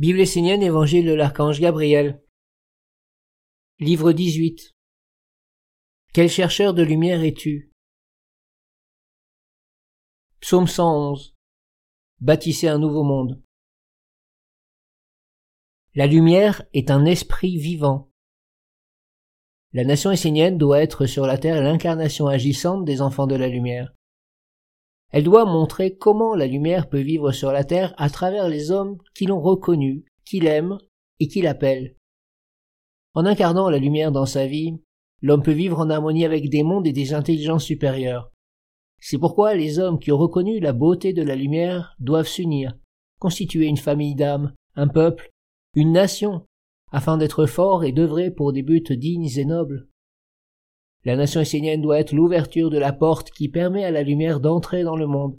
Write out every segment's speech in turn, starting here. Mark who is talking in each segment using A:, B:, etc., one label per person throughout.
A: Bible essénienne, Évangile de l'Archange Gabriel. Livre 18. Quel chercheur de lumière es-tu? Psaume 111. Bâtissez un nouveau monde. La lumière est un esprit vivant. La nation essénienne doit être sur la terre l'incarnation agissante des enfants de la lumière. Elle doit montrer comment la lumière peut vivre sur la terre à travers les hommes qui l'ont reconnue, qui l'aiment et qui l'appellent. En incarnant la lumière dans sa vie, l'homme peut vivre en harmonie avec des mondes et des intelligences supérieures. C'est pourquoi les hommes qui ont reconnu la beauté de la lumière doivent s'unir, constituer une famille d'âmes, un peuple, une nation, afin d'être forts et d'œuvrer pour des buts dignes et nobles. La nation essénienne doit être l'ouverture de la porte qui permet à la lumière d'entrer dans le monde,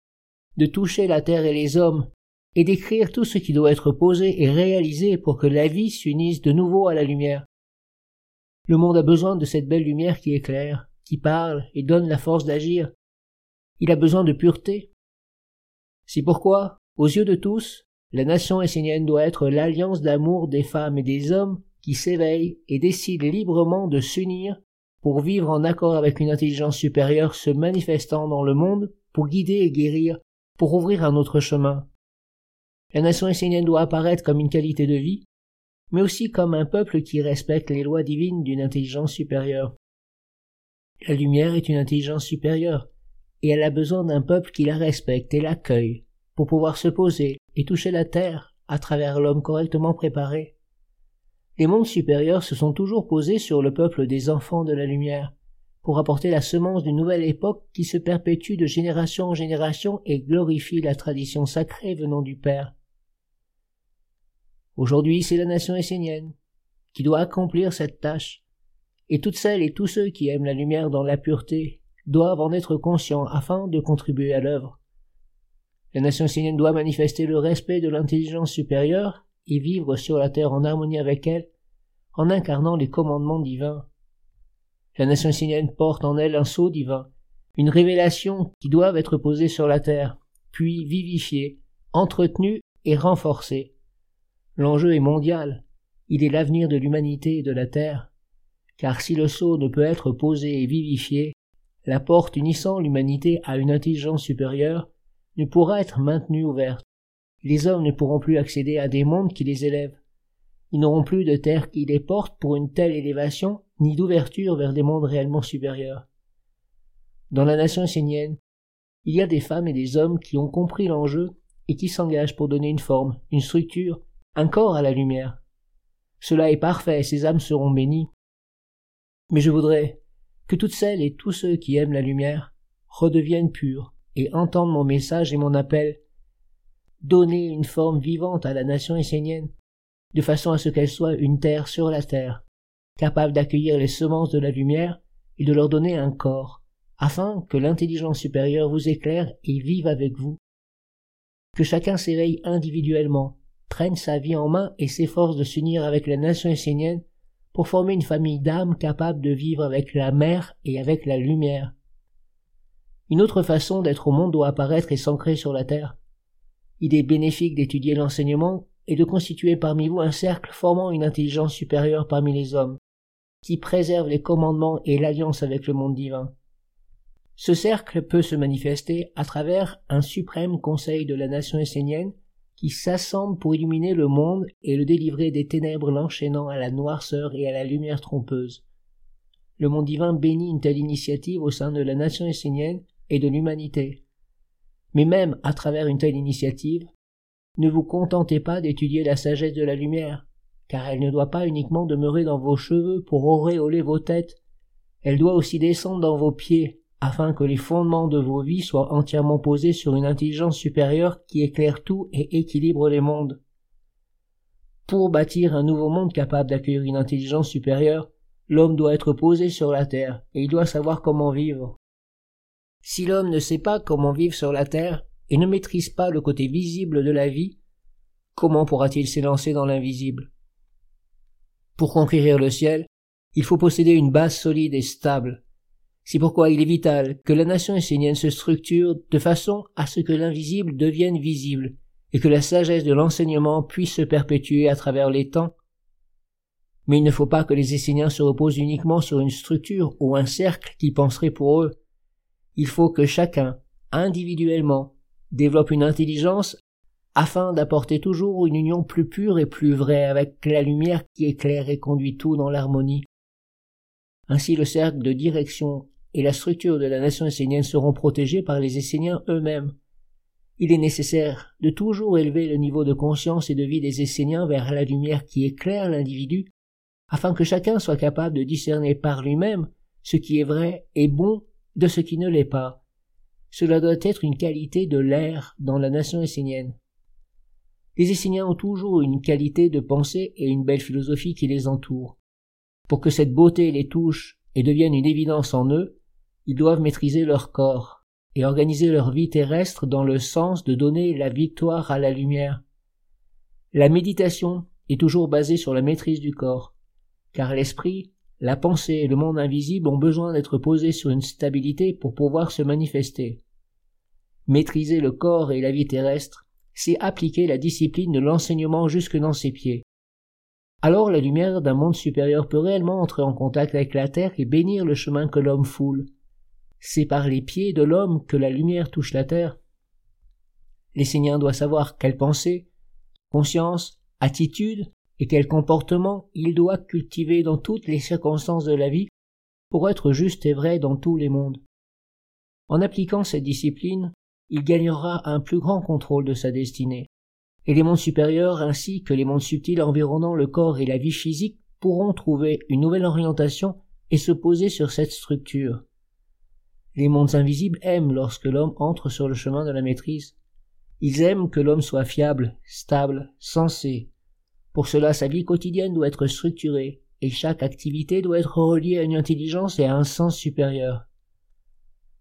A: de toucher la terre et les hommes, et d'écrire tout ce qui doit être posé et réalisé pour que la vie s'unisse de nouveau à la lumière. Le monde a besoin de cette belle lumière qui éclaire, qui parle et donne la force d'agir. Il a besoin de pureté. C'est pourquoi, aux yeux de tous, la nation essénienne doit être l'alliance d'amour des femmes et des hommes qui s'éveillent et décident librement de s'unir pour vivre en accord avec une intelligence supérieure se manifestant dans le monde, pour guider et guérir, pour ouvrir un autre chemin. La nation essénienne doit apparaître comme une qualité de vie, mais aussi comme un peuple qui respecte les lois divines d'une intelligence supérieure. La lumière est une intelligence supérieure, et elle a besoin d'un peuple qui la respecte et l'accueille, pour pouvoir se poser et toucher la terre à travers l'homme correctement préparé. Les mondes supérieurs se sont toujours posés sur le peuple des enfants de la lumière, pour apporter la semence d'une nouvelle époque qui se perpétue de génération en génération et glorifie la tradition sacrée venant du Père. Aujourd'hui, c'est la nation essénienne qui doit accomplir cette tâche, et toutes celles et tous ceux qui aiment la lumière dans la pureté doivent en être conscients afin de contribuer à l'œuvre. La nation essénienne doit manifester le respect de l'intelligence supérieure et vivre sur la terre en harmonie avec elle, en incarnant les commandements divins. La nation essénienne porte en elle un sceau divin, une révélation qui doivent être posée sur la terre, puis vivifiée, entretenue et renforcée. L'enjeu est mondial, il est l'avenir de l'humanité et de la terre, car si le sceau ne peut être posé et vivifié, la porte unissant l'humanité à une intelligence supérieure ne pourra être maintenue ouverte les hommes ne pourront plus accéder à des mondes qui les élèvent. Ils n'auront plus de terre qui les porte pour une telle élévation, ni d'ouverture vers des mondes réellement supérieurs. Dans la nation essénienne, il y a des femmes et des hommes qui ont compris l'enjeu et qui s'engagent pour donner une forme, une structure, un corps à la lumière. Cela est parfait, ces âmes seront bénies. Mais je voudrais que toutes celles et tous ceux qui aiment la lumière redeviennent purs et entendent mon message et mon appel donner une forme vivante à la nation essénienne, de façon à ce qu'elle soit une terre sur la terre, capable d'accueillir les semences de la lumière et de leur donner un corps, afin que l'intelligence supérieure vous éclaire et vive avec vous. Que chacun s'éveille individuellement, prenne sa vie en main et s'efforce de s'unir avec la nation essénienne pour former une famille d'âmes capable de vivre avec la mer et avec la lumière. Une autre façon d'être au monde doit apparaître et s'ancrer sur la terre. Il est bénéfique d'étudier l'enseignement et de constituer parmi vous un cercle formant une intelligence supérieure parmi les hommes, qui préserve les commandements et l'alliance avec le monde divin. Ce cercle peut se manifester à travers un suprême conseil de la nation essénienne qui s'assemble pour illuminer le monde et le délivrer des ténèbres l'enchaînant à la noirceur et à la lumière trompeuse. Le monde divin bénit une telle initiative au sein de la nation essénienne et de l'humanité. Mais même à travers une telle initiative, ne vous contentez pas d'étudier la sagesse de la lumière, car elle ne doit pas uniquement demeurer dans vos cheveux pour auréoler vos têtes, elle doit aussi descendre dans vos pieds, afin que les fondements de vos vies soient entièrement posés sur une intelligence supérieure qui éclaire tout et équilibre les mondes. Pour bâtir un nouveau monde capable d'accueillir une intelligence supérieure, l'homme doit être posé sur la terre, et il doit savoir comment vivre. Si l'homme ne sait pas comment vivre sur la terre et ne maîtrise pas le côté visible de la vie, comment pourra-t-il s'élancer dans l'invisible? Pour conquérir le ciel, il faut posséder une base solide et stable. C'est pourquoi il est vital que la nation essénienne se structure de façon à ce que l'invisible devienne visible et que la sagesse de l'enseignement puisse se perpétuer à travers les temps. Mais il ne faut pas que les Esséniens se reposent uniquement sur une structure ou un cercle qui penserait pour eux. Il faut que chacun, individuellement, développe une intelligence afin d'apporter toujours une union plus pure et plus vraie avec la lumière qui éclaire et conduit tout dans l'harmonie. Ainsi le cercle de direction et la structure de la nation essénienne seront protégés par les Esséniens eux-mêmes. Il est nécessaire de toujours élever le niveau de conscience et de vie des Esséniens vers la lumière qui éclaire l'individu, afin que chacun soit capable de discerner par lui-même ce qui est vrai et bon de ce qui ne l'est pas. Cela doit être une qualité de l'air dans la nation essénienne. Les Esséniens ont toujours une qualité de pensée et une belle philosophie qui les entoure. Pour que cette beauté les touche et devienne une évidence en eux, ils doivent maîtriser leur corps et organiser leur vie terrestre dans le sens de donner la victoire à la lumière. La méditation est toujours basée sur la maîtrise du corps, car l'esprit, la pensée et le monde invisible ont besoin d'être posés sur une stabilité pour pouvoir se manifester. Maîtriser le corps et la vie terrestre c'est appliquer la discipline de l'enseignement jusque dans ses pieds. Alors la lumière d'un monde supérieur peut réellement entrer en contact avec la terre et bénir le chemin que l'homme foule. C'est par les pieds de l'homme que la lumière touche la terre. L'Essénien doit savoir quelle pensée, conscience, attitude et quel comportement il doit cultiver dans toutes les circonstances de la vie pour être juste et vrai dans tous les mondes. En appliquant cette discipline, il gagnera un plus grand contrôle de sa destinée. Et les mondes supérieurs ainsi que les mondes subtils environnant le corps et la vie physique pourront trouver une nouvelle orientation et se poser sur cette structure. Les mondes invisibles aiment lorsque l'homme entre sur le chemin de la maîtrise. Ils aiment que l'homme soit fiable, stable, sensé. Pour cela, sa vie quotidienne doit être structurée, et chaque activité doit être reliée à une intelligence et à un sens supérieur.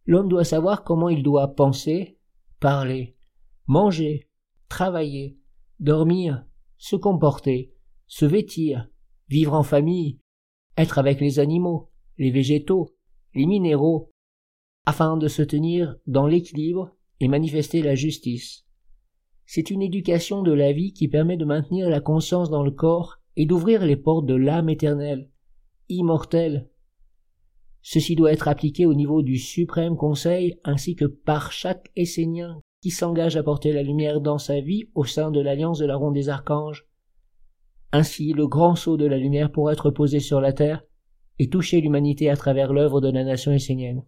A: L'homme doit savoir comment il doit penser, parler, manger, travailler, dormir, se comporter, se vêtir, vivre en famille, être avec les animaux, les végétaux, les minéraux, afin de se tenir dans l'équilibre et manifester la justice. C'est une éducation de la vie qui permet de maintenir la conscience dans le corps et d'ouvrir les portes de l'âme éternelle, immortelle. Ceci doit être appliqué au niveau du suprême conseil ainsi que par chaque Essénien qui s'engage à porter la lumière dans sa vie au sein de l'alliance de la ronde des archanges. Ainsi le grand sceau de la lumière pourra être posé sur la terre et toucher l'humanité à travers l'œuvre de la nation essénienne.